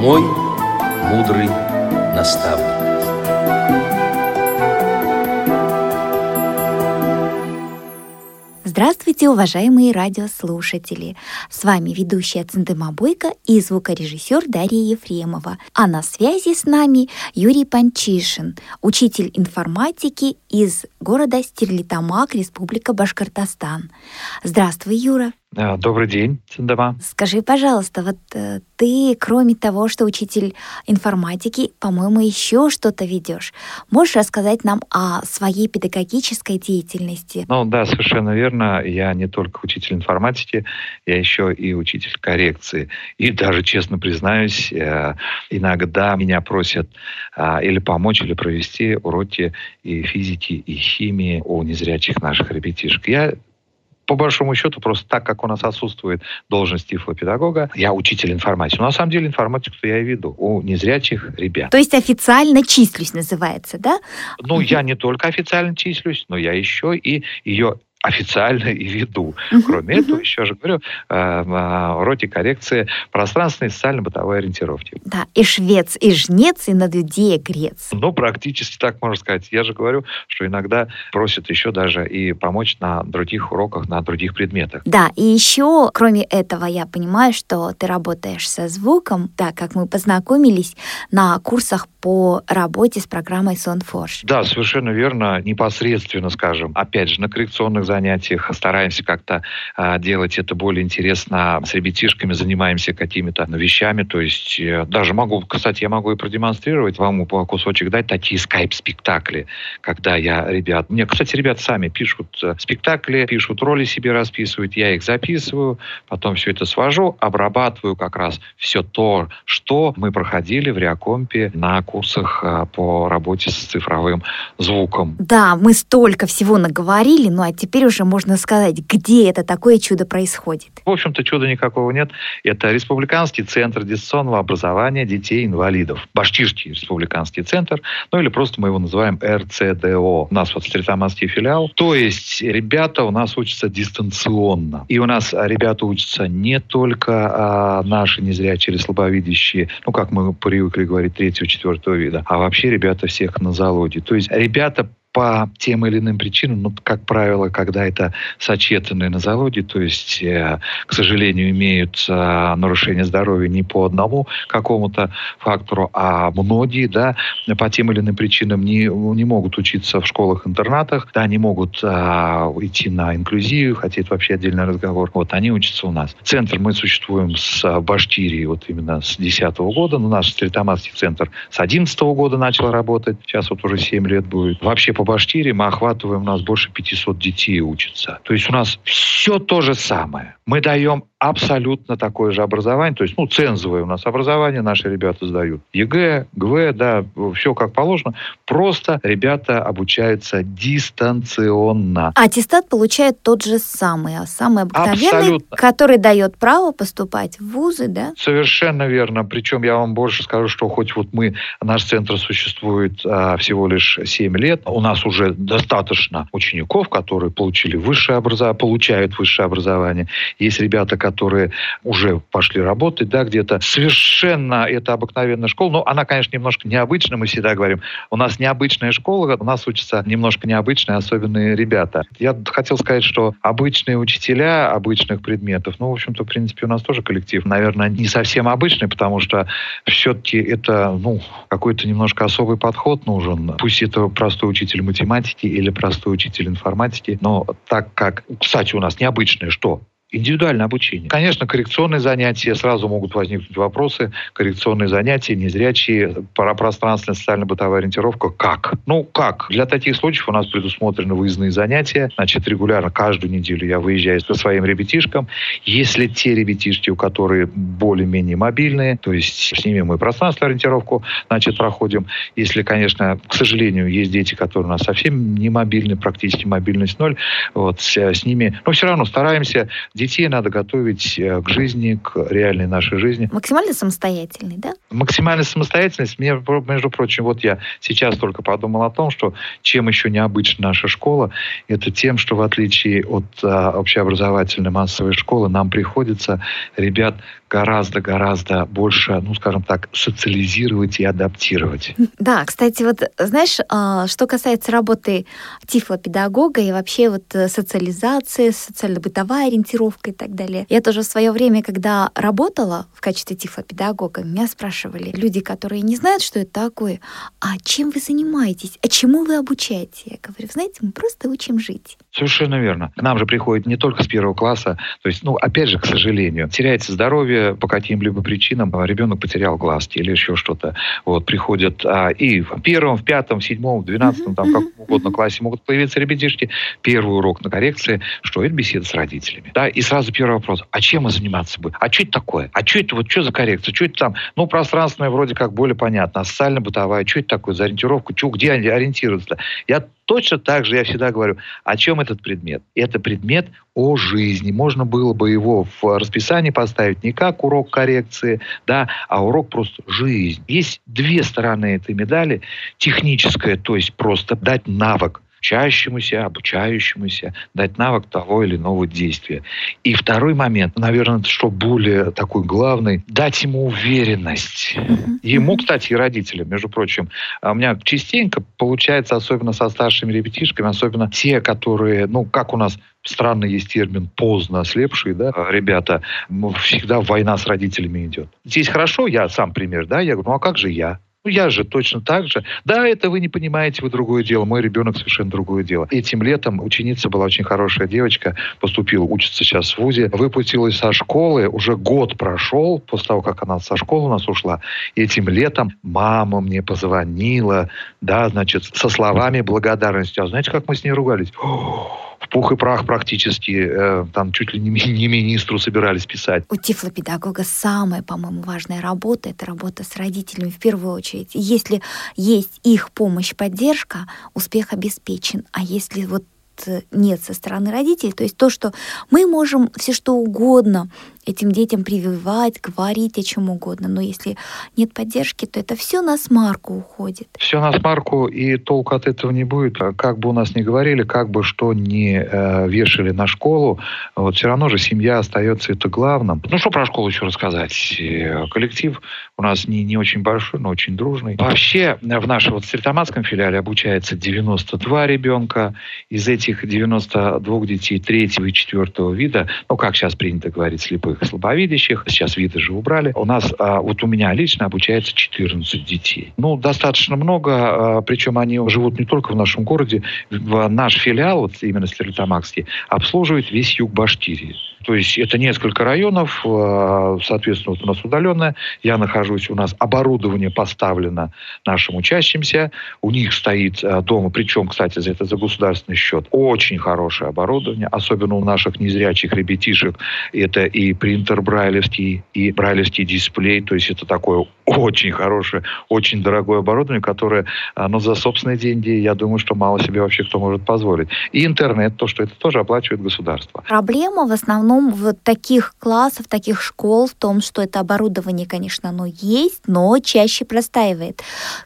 мой мудрый наставник. Здравствуйте, уважаемые радиослушатели! С вами ведущая Цендема Бойко и звукорежиссер Дарья Ефремова. А на связи с нами Юрий Панчишин, учитель информатики из города Стерлитамак, Республика Башкортостан. Здравствуй, Юра! А, добрый день, Сандама. Скажи, пожалуйста, вот э, ты, кроме того, что учитель информатики, по-моему, еще что-то ведешь. Можешь рассказать нам о своей педагогической деятельности? Ну да, совершенно верно. Я не только учитель информатики, я еще и учитель коррекции. И даже, честно признаюсь, э, иногда меня просят а, или помочь, или провести уроки и физики, и химии у незрячих наших ребятишек. Я по большому счету, просто так как у нас отсутствует должность тифлопедагога, я учитель информатики. Но на самом деле информатику я и веду у незрячих ребят. То есть официально числюсь называется, да? Ну, я не только официально числюсь, но я еще и ее официально и веду. Кроме этого, еще же говорю, э, уроки коррекции пространственной социально-бытовой ориентировки. Да, и швец, и жнец, и над людей грец. Ну, практически так можно сказать. Я же говорю, что иногда просят еще даже и помочь на других уроках, на других предметах. Да, и еще, кроме этого, я понимаю, что ты работаешь со звуком, так как мы познакомились на курсах по работе с программой SonForge. Да, совершенно верно. Непосредственно, скажем, опять же, на коррекционных занятиях стараемся как-то а, делать это более интересно с ребятишками, занимаемся какими-то вещами. То есть э, даже могу, кстати, я могу и продемонстрировать вам кусочек дать такие скайп-спектакли, когда я ребят... Мне, кстати, ребят сами пишут э, спектакли, пишут роли себе расписывают, я их записываю, потом все это свожу, обрабатываю как раз все то, что мы проходили в Реакомпе на курсах а, по работе с цифровым звуком. Да, мы столько всего наговорили, ну а теперь уже можно сказать, где это такое чудо происходит. В общем-то, чуда никакого нет. Это Республиканский центр дистанционного образования детей-инвалидов. Башкирский республиканский центр, ну или просто мы его называем РЦДО. У нас вот Стритаманский филиал. То есть ребята у нас учатся дистанционно. И у нас ребята учатся не только а, наши незрячие или слабовидящие, ну, как мы привыкли говорить, третьего, четвертого вида, а вообще ребята всех на залоде. То есть ребята по тем или иным причинам, ну, как правило, когда это сочетанные нозологии, то есть, э, к сожалению, имеют э, нарушение здоровья не по одному какому-то фактору, а многие, да, по тем или иным причинам не, не могут учиться в школах-интернатах, да, не могут а, идти на инклюзию, хотя это вообще отдельный разговор. Вот, они учатся у нас. Центр мы существуем с Башкирии вот именно с 2010 года, но наш Стерлитамакский центр с 2011 года начал работать, сейчас вот уже 7 лет будет. Вообще по Башкирии мы охватываем, у нас больше 500 детей учатся. То есть у нас все то же самое. Мы даем абсолютно такое же образование, то есть, ну, цензовое у нас образование наши ребята сдают. ЕГЭ, ГВ, да, все как положено. Просто ребята обучаются дистанционно. Аттестат получает тот же самый, а самый обыкновенный, абсолютно. который дает право поступать в вузы, да? Совершенно верно. Причем я вам больше скажу, что хоть вот мы, наш центр существует а, всего лишь 7 лет, у нас уже достаточно учеников, которые получили высшее образование, получают высшее образование. Есть ребята, которые уже пошли работать, да, где-то. Совершенно это обыкновенная школа. Но она, конечно, немножко необычная, мы всегда говорим. У нас необычная школа, у нас учатся немножко необычные, особенные ребята. Я хотел сказать, что обычные учителя обычных предметов, ну, в общем-то, в принципе, у нас тоже коллектив, наверное, не совсем обычный, потому что все-таки это, ну, какой-то немножко особый подход нужен. Пусть это простой учитель математики или простой учитель информатики, но так как, кстати, у нас необычное что? Индивидуальное обучение. Конечно, коррекционные занятия, сразу могут возникнуть вопросы. Коррекционные занятия, незрячие, пространственная социально-бытовая ориентировка. Как? Ну, как? Для таких случаев у нас предусмотрены выездные занятия. Значит, регулярно каждую неделю я выезжаю со своим ребятишкам. Если те ребятишки, у которых более-менее мобильные, то есть с ними мы пространственную ориентировку, значит, проходим. Если, конечно, к сожалению, есть дети, которые у нас совсем не мобильные, практически мобильность ноль, вот, с, с ними, но все равно стараемся Детей надо готовить э, к жизни, к реальной нашей жизни. Максимально самостоятельный, да? Максимальная самостоятельность. Мне, между прочим, вот я сейчас только подумал о том, что чем еще необычна наша школа, это тем, что в отличие от а, общеобразовательной массовой школы нам приходится ребят гораздо-гораздо больше, ну, скажем так, социализировать и адаптировать. Да, кстати, вот знаешь, а, что касается работы тифлопедагога и вообще вот э, социализации, социально-бытовая ориентировка и так далее. Я тоже в свое время, когда работала в качестве тифлопедагога, меня спрашивали люди, которые не знают, что это такое, а чем вы занимаетесь, а чему вы обучаете? Я говорю, знаете, мы просто учим жить. Совершенно верно. К нам же приходит не только с первого класса, то есть, ну, опять же, к сожалению, теряется здоровье по каким-либо причинам, а ребенок потерял глазки или еще что-то. Вот, приходят а, и в первом, в пятом, в седьмом, в двенадцатом, там, как угодно классе могут появиться ребятишки. Первый урок на коррекции, что это беседа с родителями. Да, и сразу первый вопрос, а чем мы заниматься будем? А что это такое? А что это, вот что за коррекция? Что это там? Ну, пространственное вроде как более понятно, а социально-бытовая, что это такое за ориентировку? Что, где ориентироваться? Я точно так же, я всегда говорю, о чем этот предмет? Это предмет о жизни. Можно было бы его в расписании поставить не как урок коррекции, да, а урок просто жизнь. Есть две стороны этой медали. Техническая, то есть просто дать навык учащемуся, обучающемуся дать навык того или иного действия. И второй момент, наверное, что более такой главный, дать ему уверенность. Ему, кстати, и родителям, между прочим. А у меня частенько получается, особенно со старшими ребятишками, особенно те, которые, ну, как у нас странный есть термин поздно ослепшие, да, ребята, всегда война с родителями идет. Здесь хорошо, я сам пример, да, я говорю, ну а как же я? Ну, я же точно так же. Да, это вы не понимаете, вы другое дело. Мой ребенок совершенно другое дело. Этим летом ученица была очень хорошая девочка, поступила, учится сейчас в ВУЗе, выпустилась со школы, уже год прошел после того, как она со школы у нас ушла. И этим летом мама мне позвонила, да, значит, со словами благодарности. А знаете, как мы с ней ругались? в пух и прах практически, э, там чуть ли не, не министру собирались писать. У тифлопедагога самая, по-моему, важная работа – это работа с родителями в первую очередь. Если есть их помощь, поддержка, успех обеспечен. А если вот нет со стороны родителей. То есть то, что мы можем все что угодно этим детям прививать, говорить о чем угодно, но если нет поддержки, то это все на смарку уходит. Все на смарку, и толку от этого не будет. Как бы у нас ни говорили, как бы что ни э, вешали на школу, вот все равно же семья остается это главным. Ну что про школу еще рассказать? Э, коллектив у нас не, не очень большой, но очень дружный. Вообще в нашем вот Стритоматском филиале обучается 92 ребенка. Из этих 92 детей третьего и четвертого вида, ну как сейчас принято говорить, слепых слепых, слабовидящих. Сейчас виды же убрали. У нас, а, вот у меня лично обучается 14 детей. Ну, достаточно много, а, причем они живут не только в нашем городе. Наш филиал, вот именно Стерлитамакский, обслуживает весь юг Башкирии. То есть это несколько районов, а, соответственно, вот у нас удаленное. Я нахожусь, у нас оборудование поставлено нашим учащимся. У них стоит дома, причем, кстати, за это за государственный счет, очень хорошее оборудование, особенно у наших незрячих ребятишек. Это и принтер брайлевский и брайлевский дисплей. То есть это такое очень хорошее, очень дорогое оборудование, которое ну, за собственные деньги, я думаю, что мало себе вообще кто может позволить. И интернет, то, что это тоже оплачивает государство. Проблема в основном в таких классов, таких школ в том, что это оборудование, конечно, оно есть, но чаще простаивает.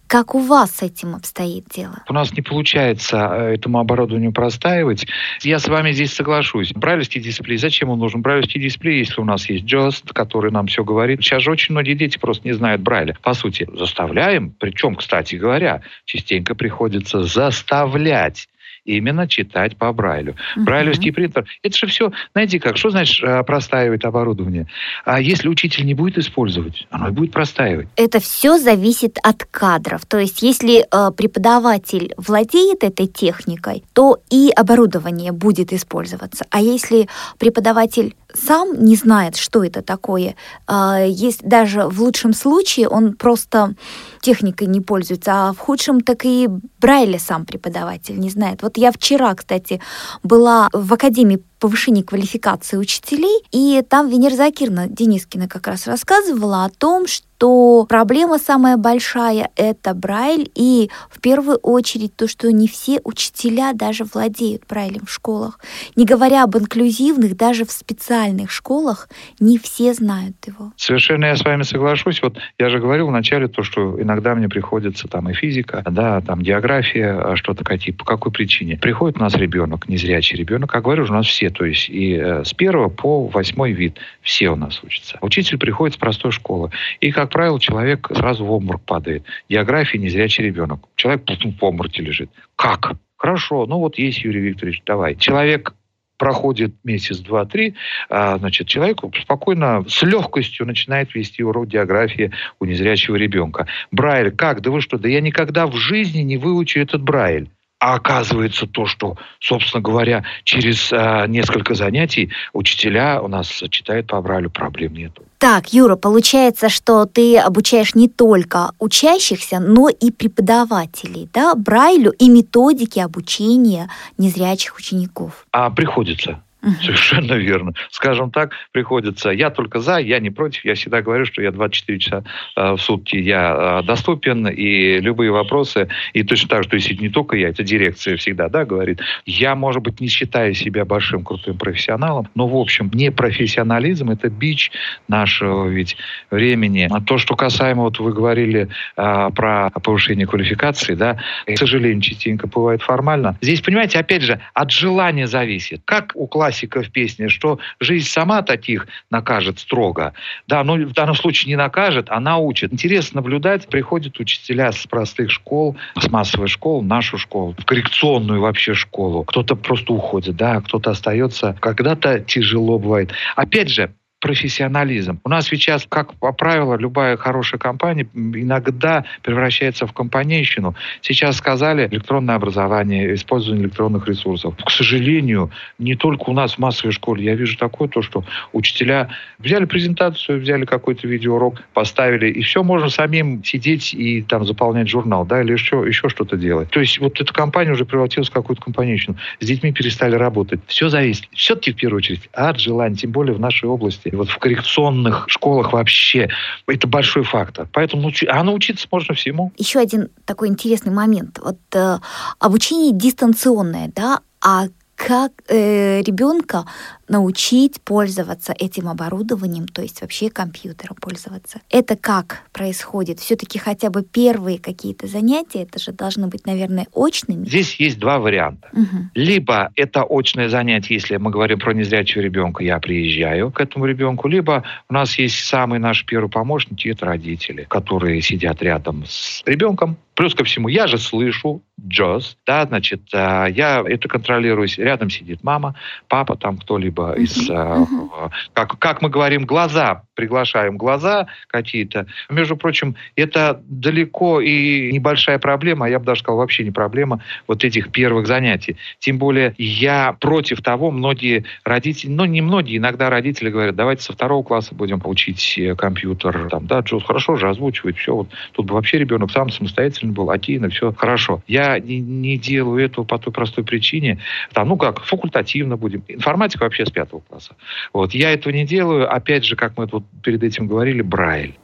Как у вас с этим обстоит дело? У нас не получается э, этому оборудованию простаивать. Я с вами здесь соглашусь. Брайлевский дисплей, зачем он нужен? Брайлевский дисплей, если у нас есть Just, который нам все говорит. Сейчас же очень многие дети просто не знают Брайля. По сути, заставляем, причем, кстати говоря, частенько приходится заставлять именно читать по Брайлю. Uh-huh. Брайлевский принтер, это же все, знаете как, что значит э, простаивает оборудование? А если учитель не будет использовать, оно и будет простаивать. Это все зависит от кадров. То есть если э, преподаватель владеет этой техникой, то и оборудование будет использоваться. А если преподаватель сам не знает, что это такое. А, есть даже в лучшем случае он просто техникой не пользуется, а в худшем так и Брайля сам преподаватель не знает. Вот я вчера, кстати, была в Академии повышения квалификации учителей, и там Венера Закирна Денискина как раз рассказывала о том, что что проблема самая большая — это Брайль, и в первую очередь то, что не все учителя даже владеют Брайлем в школах. Не говоря об инклюзивных, даже в специальных школах не все знают его. Совершенно я с вами соглашусь. Вот я же говорил вначале то, что иногда мне приходится там и физика, да, там география, а что-то такое, по какой причине. Приходит у нас ребенок, незрячий ребенок, как говорю, у нас все, то есть и э, с первого по восьмой вид все у нас учатся. Учитель приходит с простой школы. И, как правило, человек сразу в обморок падает. География незрячий ребенок. Человек в обмороке лежит. Как? Хорошо, ну вот есть Юрий Викторович, давай. Человек проходит месяц, два, три, а, значит, человек спокойно, с легкостью начинает вести урок географии у незрячего ребенка. Брайль, как? Да вы что? Да я никогда в жизни не выучу этот Брайль. А оказывается то, что, собственно говоря, через а, несколько занятий учителя у нас читают по Брайлю, проблем нету. Так, Юра, получается, что ты обучаешь не только учащихся, но и преподавателей, да, Брайлю и методики обучения незрячих учеников. А приходится. Совершенно верно. Скажем так, приходится, я только за, я не против, я всегда говорю, что я 24 часа э, в сутки я э, доступен, и любые вопросы, и точно так же, то есть не только я, это дирекция всегда, да, говорит, я, может быть, не считаю себя большим крутым профессионалом, но, в общем, не профессионализм, это бич нашего ведь времени. А то, что касаемо, вот вы говорили э, про повышение квалификации, да, к сожалению, частенько бывает формально. Здесь, понимаете, опять же, от желания зависит. Как у классиков классика в песне, что жизнь сама таких накажет строго. Да, но в данном случае не накажет, а научит. Интересно наблюдать, приходят учителя с простых школ, с массовой школ, в нашу школу, в коррекционную вообще школу. Кто-то просто уходит, да, кто-то остается. Когда-то тяжело бывает. Опять же, профессионализм. У нас сейчас, как по правилу, любая хорошая компания иногда превращается в компанейщину. Сейчас сказали электронное образование, использование электронных ресурсов. К сожалению, не только у нас в массовой школе. Я вижу такое, то, что учителя взяли презентацию, взяли какой-то видеоурок, поставили, и все, можно самим сидеть и там заполнять журнал, да, или еще, еще что-то делать. То есть вот эта компания уже превратилась в какую-то компанейщину. С детьми перестали работать. Все зависит. Все-таки в первую очередь от желания, тем более в нашей области вот в коррекционных школах вообще это большой фактор. Поэтому а научиться можно всему. Еще один такой интересный момент. Вот э, обучение дистанционное, да, а как э, ребенка научить пользоваться этим оборудованием, то есть вообще компьютером пользоваться. Это как происходит? Все-таки хотя бы первые какие-то занятия, это же должны быть, наверное, очными. Здесь есть два варианта. Угу. Либо это очное занятие, если мы говорим про незрячего ребенка, я приезжаю к этому ребенку, либо у нас есть самый наш первый помощник, это родители, которые сидят рядом с ребенком, Плюс ко всему, я же слышу джаз, да, значит, э, я это контролирую. Рядом сидит мама, папа, там кто-либо из, uh-huh. как, как мы говорим, глаза приглашаем глаза какие-то. Между прочим, это далеко и небольшая проблема, а я бы даже сказал, вообще не проблема вот этих первых занятий. Тем более я против того, многие родители, ну не многие, иногда родители говорят, давайте со второго класса будем учить э, компьютер. Там, да, Джоз хорошо же озвучивает, все. Вот, тут бы вообще ребенок сам самостоятельно был, активно, все хорошо. Я не, не делаю этого по той простой причине. Там, ну как, факультативно будем. Информатика вообще с пятого класса. Вот. Я этого не делаю. Опять же, как мы вот перед этим говорили, Брайль.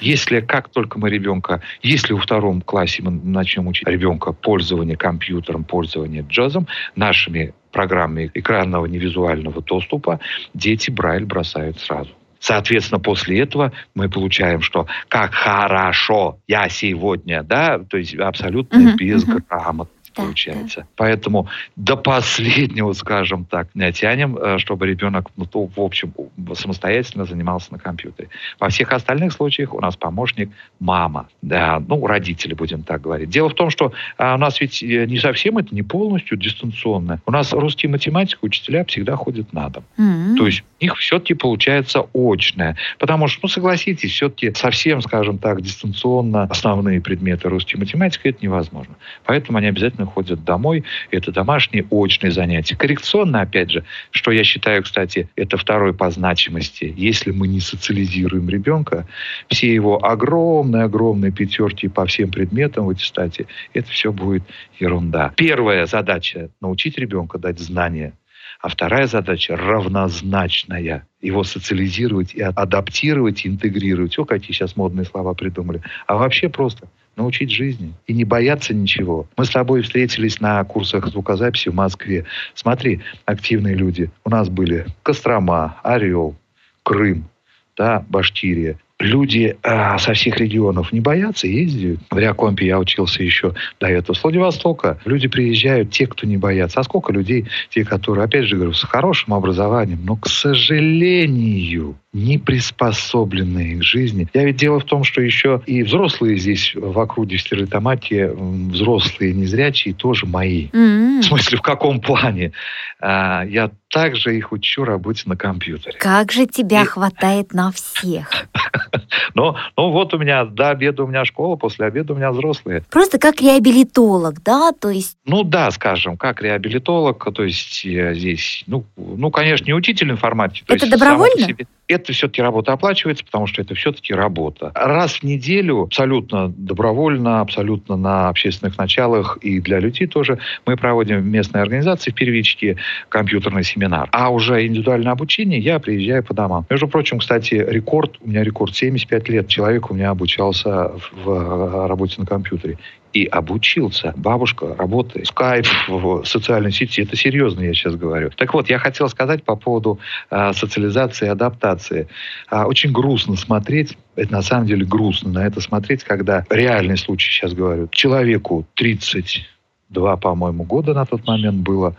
Если как только мы ребенка, если во втором классе мы начнем учить ребенка пользование компьютером, пользование джазом, нашими программами экранного невизуального доступа, дети Брайль бросают сразу. Соответственно, после этого мы получаем, что как хорошо я сегодня, да, то есть абсолютно uh-huh, безграмотно получается. Да. Поэтому до последнего, скажем так, не тянем, э, чтобы ребенок, ну, то, в общем, самостоятельно занимался на компьютере. Во всех остальных случаях у нас помощник мама, да, ну, родители, будем так говорить. Дело в том, что а, у нас ведь э, не совсем это, не полностью дистанционно. У нас русский математика учителя всегда ходят на дом. Mm-hmm. То есть у них все-таки получается очное. Потому что, ну, согласитесь, все-таки совсем, скажем так, дистанционно основные предметы русский математика это невозможно. Поэтому они обязательно ходят домой. Это домашние очные занятия. Коррекционно, опять же, что я считаю, кстати, это второй по значимости. Если мы не социализируем ребенка, все его огромные-огромные пятерки по всем предметам в аттестате, это все будет ерунда. Первая задача – научить ребенка дать знания А вторая задача равнозначная. Его социализировать и адаптировать, интегрировать. О, какие сейчас модные слова придумали. А вообще просто научить жизни и не бояться ничего. Мы с тобой встретились на курсах звукозаписи в Москве. Смотри, активные люди. У нас были Кострома, Орел, Крым, да, Башкирия люди а, со всех регионов не боятся, ездят. В Реакомпе я учился еще до этого. С Владивостока люди приезжают, те, кто не боятся. А сколько людей, те, которые, опять же говорю, с хорошим образованием, но, к сожалению, не приспособленные к жизни. Я ведь дело в том, что еще и взрослые здесь в округе в Стерлитамаке, взрослые незрячие тоже мои. Mm-hmm. В смысле, в каком плане? А, я также их учу работе на компьютере. Как же тебя и... хватает на всех? Ну, ну вот у меня до обеда у меня школа, после обеда у меня взрослые. Просто как реабилитолог, да? То есть... Ну да, скажем, как реабилитолог, то есть здесь, ну, ну конечно, не учитель информатики. Это добровольно? это все-таки работа оплачивается, потому что это все-таки работа. Раз в неделю, абсолютно добровольно, абсолютно на общественных началах и для людей тоже, мы проводим в местной организации в первичке компьютерный семинар. А уже индивидуальное обучение я приезжаю по домам. Между прочим, кстати, рекорд, у меня рекорд 75 лет. Человек у меня обучался в работе на компьютере и обучился. Бабушка работает. Скайп в социальной сети. Это серьезно, я сейчас говорю. Так вот, я хотел сказать по поводу э, социализации и адаптации. Э, очень грустно смотреть, это на самом деле грустно на это смотреть, когда реальный случай, сейчас говорю, человеку 32, по-моему, года на тот момент было,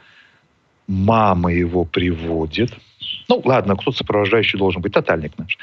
мама его приводит, ну, ладно, кто сопровождающий должен быть, тотальник наш.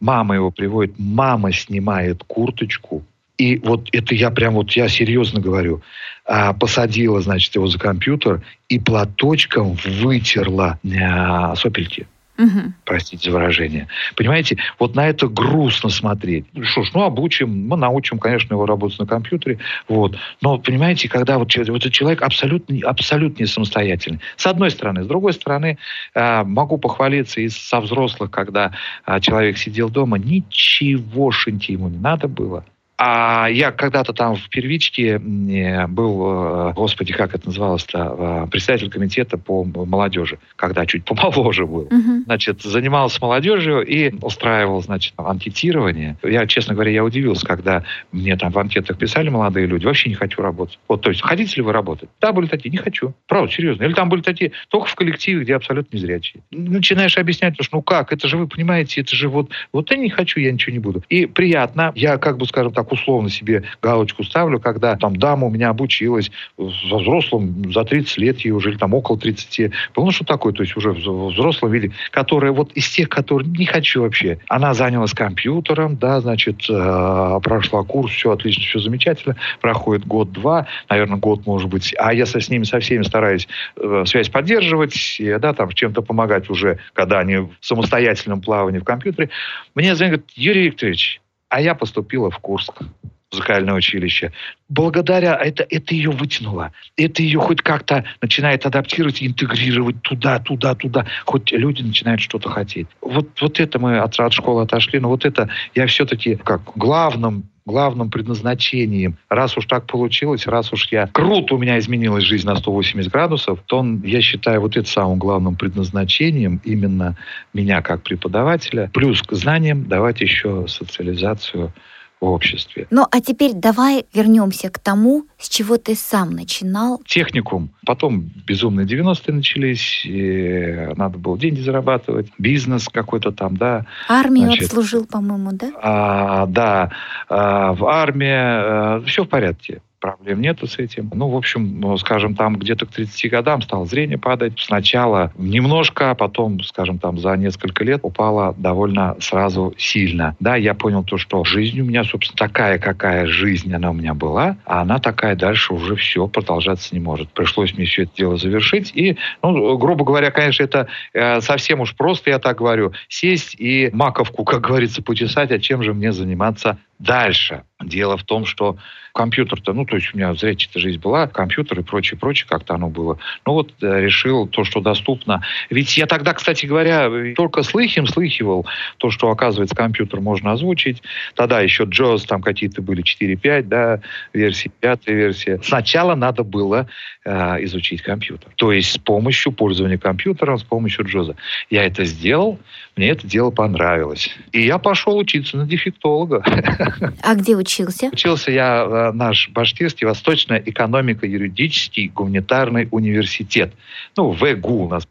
Мама его приводит, мама снимает курточку, и вот это я прям вот, я серьезно говорю, а, посадила, значит, его за компьютер и платочком вытерла а, сопельки. Угу. Простите за выражение. Понимаете, вот на это грустно смотреть. Ну что ж, ну обучим, мы научим, конечно, его работать на компьютере. Вот. Но, понимаете, когда вот, вот этот человек абсолютно, абсолютно не самостоятельный. С одной стороны. С другой стороны, э, могу похвалиться и со взрослых, когда э, человек сидел дома, ничегошеньки ему не надо было. А я когда-то там в первичке был, э, господи, как это называлось-то, э, председатель комитета по молодежи, когда чуть помоложе был. Угу. Значит, занимался молодежью и устраивал, значит, анкетирование. Я, честно говоря, я удивился, когда мне там в анкетах писали молодые люди, вообще не хочу работать. Вот, то есть, хотите ли вы работать? Да, были такие, не хочу. Правда, серьезно. Или там были такие, только в коллективе, где абсолютно незрячие. Начинаешь объяснять, что ну как, это же вы понимаете, это же вот, вот я не хочу, я ничего не буду. И приятно, я как бы, скажем так, так условно себе галочку ставлю, когда там дама у меня обучилась за взрослым за 30 лет ей уже, или там около 30. Ну, что такое, то есть уже в взрослом виде, которая вот из тех, которые не хочу вообще. Она занялась компьютером, да, значит, э, прошла курс, все отлично, все замечательно. Проходит год-два, наверное, год, может быть. А я со, с ними, со всеми стараюсь э, связь поддерживать, и, да, там чем-то помогать уже, когда они в самостоятельном плавании в компьютере. Мне звонят, Юрий Викторович, а я поступила в Курск музыкальное училище. Благодаря это, это ее вытянуло. Это ее хоть как-то начинает адаптировать, интегрировать туда, туда, туда. Хоть люди начинают что-то хотеть. Вот, вот это мы от, от школы отошли. Но вот это я все-таки как главным главным предназначением, раз уж так получилось, раз уж я круто у меня изменилась жизнь на 180 градусов, то он, я считаю вот это самым главным предназначением именно меня как преподавателя, плюс к знаниям давать еще социализацию в обществе. Ну, а теперь давай вернемся к тому, с чего ты сам начинал. Техникум. Потом безумные 90-е начались, и надо было деньги зарабатывать, бизнес какой-то там, да. Армию Значит, отслужил, по-моему, да? А, да, а, в армии. А, все в порядке проблем нету с этим. Ну, в общем, ну, скажем, там где-то к 30 годам стало зрение падать. Сначала немножко, а потом, скажем, там за несколько лет упало довольно сразу сильно. Да, я понял то, что жизнь у меня, собственно, такая, какая жизнь она у меня была, а она такая дальше уже все продолжаться не может. Пришлось мне все это дело завершить. И, ну, грубо говоря, конечно, это э, совсем уж просто, я так говорю, сесть и маковку, как говорится, почесать, а чем же мне заниматься дальше. Дело в том, что компьютер-то, ну, то есть у меня зрячая жизнь была, компьютер и прочее, прочее, как-то оно было. Ну, вот э, решил то, что доступно. Ведь я тогда, кстати говоря, только слыхим слыхивал то, что, оказывается, компьютер можно озвучить. Тогда еще JAWS, там какие-то были 4.5, да, версии, пятая версия. Сначала надо было э, изучить компьютер. То есть с помощью пользования компьютером, с помощью Джоза. Я это сделал, мне это дело понравилось. И я пошел учиться на дефектолога. А где учился? Учился я в наш Башкирский Восточная экономико-юридический гуманитарный университет. Ну, ВГУ у нас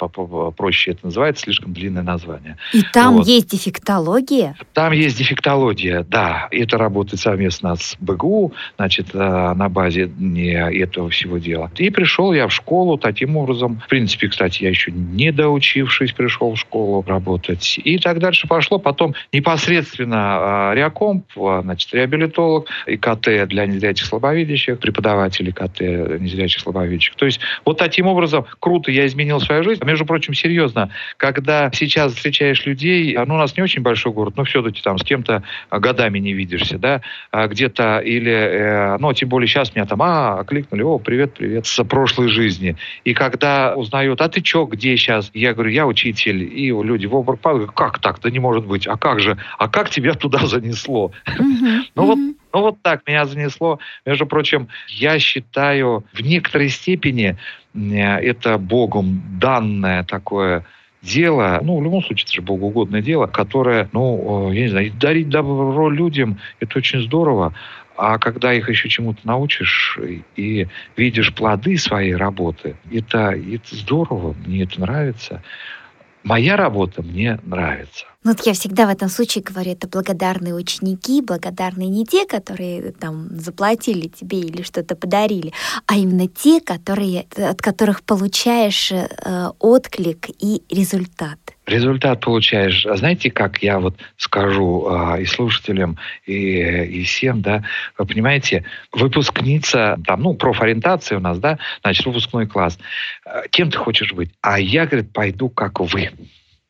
проще это называется, слишком длинное название. И там вот. есть дефектология? Там есть дефектология, да. Это работает совместно с БГУ, значит, э, на базе этого всего дела. И пришел я в школу таким образом. В принципе, кстати, я еще не доучившись пришел в школу работать. И так дальше пошло. Потом непосредственно э, реакомп, значит, реабилитолог, ИКТ для незрячих слабовидящих, преподаватель ИКТ незрячих слабовидящих. То есть вот таким образом круто я изменил свою жизнь. А между прочим, серьезно, когда сейчас встречаешь людей, ну, у нас не очень большой город, но все-таки там с кем-то годами не видишься, да, а где-то или, э, ну, тем более сейчас меня там, а, окликнули, о, привет, привет, с прошлой жизни. И когда узнают, а ты чё, где сейчас? Я говорю, я учитель. И люди в обморок падают, как так? Да не может быть. А как же? А как тебя туда занесло? Ну вот ну вот так меня занесло. Между прочим, я считаю в некоторой степени это Богом данное такое дело, ну, в любом случае, это же богоугодное дело, которое, ну, я не знаю, дарить добро людям, это очень здорово, а когда их еще чему-то научишь и видишь плоды своей работы, это, это здорово, мне это нравится. Моя работа мне нравится. Ну, вот я всегда в этом случае говорю, это благодарные ученики, благодарные не те, которые там заплатили тебе или что-то подарили, а именно те, которые, от которых получаешь э, отклик и результат. Результат получаешь. А знаете, как я вот скажу э, и слушателям, и, и всем, да, вы понимаете, выпускница, там, ну, профориентация у нас, да, значит, выпускной класс. Э, кем ты хочешь быть? А я, говорит, пойду как вы.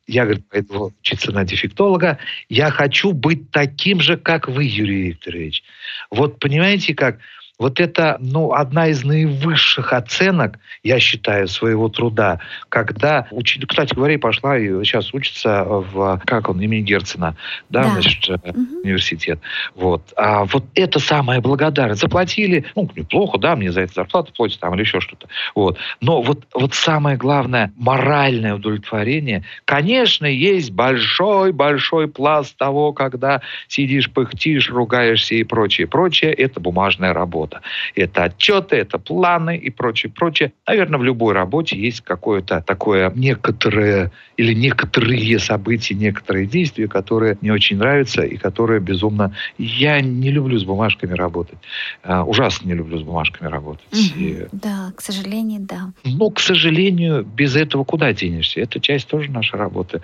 Я, говорит, пойду учиться на дефектолога. Я хочу быть таким же, как вы, Юрий Викторович. Вот понимаете, как вот это, ну, одна из наивысших оценок, я считаю, своего труда, когда, уч... кстати говоря, пошла и сейчас учится в, как он, имени Герцена, да, да. значит, угу. университет. Вот. А вот это самое благодарность. Заплатили, ну, неплохо, да, мне за это зарплату платят там или еще что-то. Вот. Но вот, вот самое главное, моральное удовлетворение, конечно, есть большой-большой пласт того, когда сидишь, пыхтишь, ругаешься и прочее, прочее, это бумажная работа работа. Это отчеты, это планы и прочее, прочее. Наверное, в любой работе есть какое-то такое некоторое или некоторые события, некоторые действия, которые мне очень нравятся и которые безумно... Я не люблю с бумажками работать. Uh, ужасно не люблю с бумажками работать. Mm-hmm. И... Да, к сожалению, да. Ну, к сожалению, без этого куда денешься? Это часть тоже нашей работы.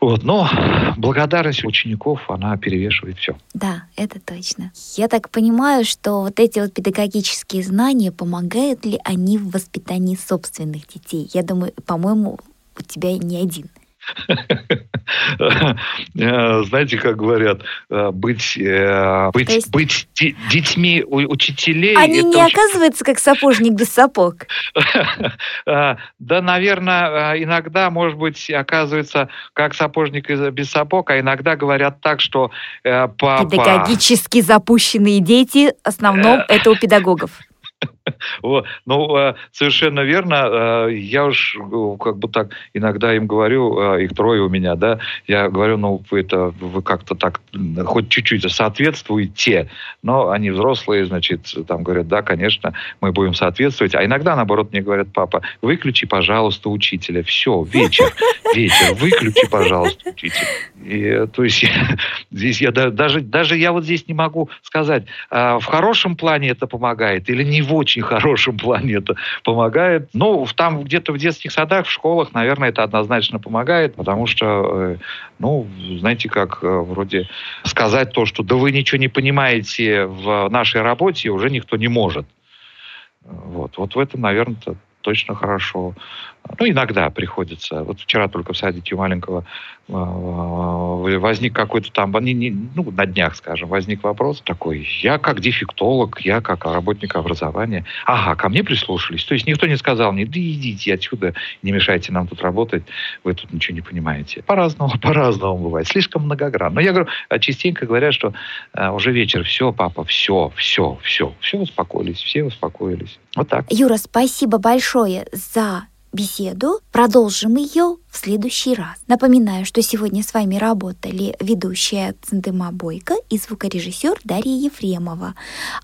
Вот, но благодарность учеников, она перевешивает все. Да, это точно. Я так понимаю, что вот эти вот педагогические знания, помогают ли они в воспитании собственных детей? Я думаю, по-моему, у тебя не один. Э, знаете, как говорят, э, быть, э, быть, есть... быть детьми учителей... Они не очень... оказываются как сапожник без сапог. Да, наверное, иногда, может быть, оказывается как сапожник без сапог, а иногда говорят так, что папа... Педагогически запущенные дети, в основном, это у педагогов. Вот. Ну, э, совершенно верно. Э, я уж э, как бы так иногда им говорю, их трое у меня, да, я говорю, ну, вы это, вы как-то так хоть чуть-чуть соответствуете, но они взрослые, значит, там говорят, да, конечно, мы будем соответствовать. А иногда, наоборот, мне говорят, папа, выключи, пожалуйста, учителя. Все, вечер, вечер, выключи, пожалуйста, учителя. И, то есть здесь я даже, даже я вот здесь не могу сказать, в хорошем плане это помогает или не в очень хорошем плане это помогает. Ну, там где-то в детских садах, в школах, наверное, это однозначно помогает, потому что, э, ну, знаете, как э, вроде сказать то, что да вы ничего не понимаете в нашей работе, уже никто не может. Вот, вот в этом, наверное, точно хорошо. Ну, иногда приходится. Вот вчера только в садике у маленького а, возник какой-то там, ну, на днях, скажем, возник вопрос такой. Я как дефектолог, я как работник образования. Ага, ко мне прислушались. То есть никто не сказал мне, да идите отсюда, не мешайте нам тут работать, вы тут ничего не понимаете. По-разному, по-разному бывает. Слишком многогранно. Но я говорю, а частенько говорят, что а, уже вечер, все, папа, все, все, все, все успокоились, все успокоились. Вот так. Юра, спасибо большое за беседу. Продолжим ее в следующий раз. Напоминаю, что сегодня с вами работали ведущая Центыма Бойко и звукорежиссер Дарья Ефремова.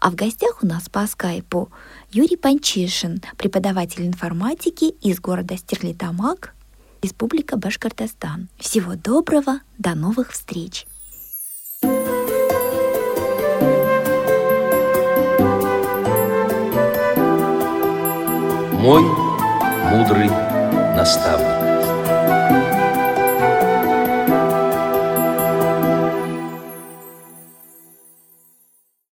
А в гостях у нас по скайпу Юрий Панчишин, преподаватель информатики из города Стерлитамак, Республика Башкортостан. Всего доброго, до новых встреч! Мой мудрый наставник.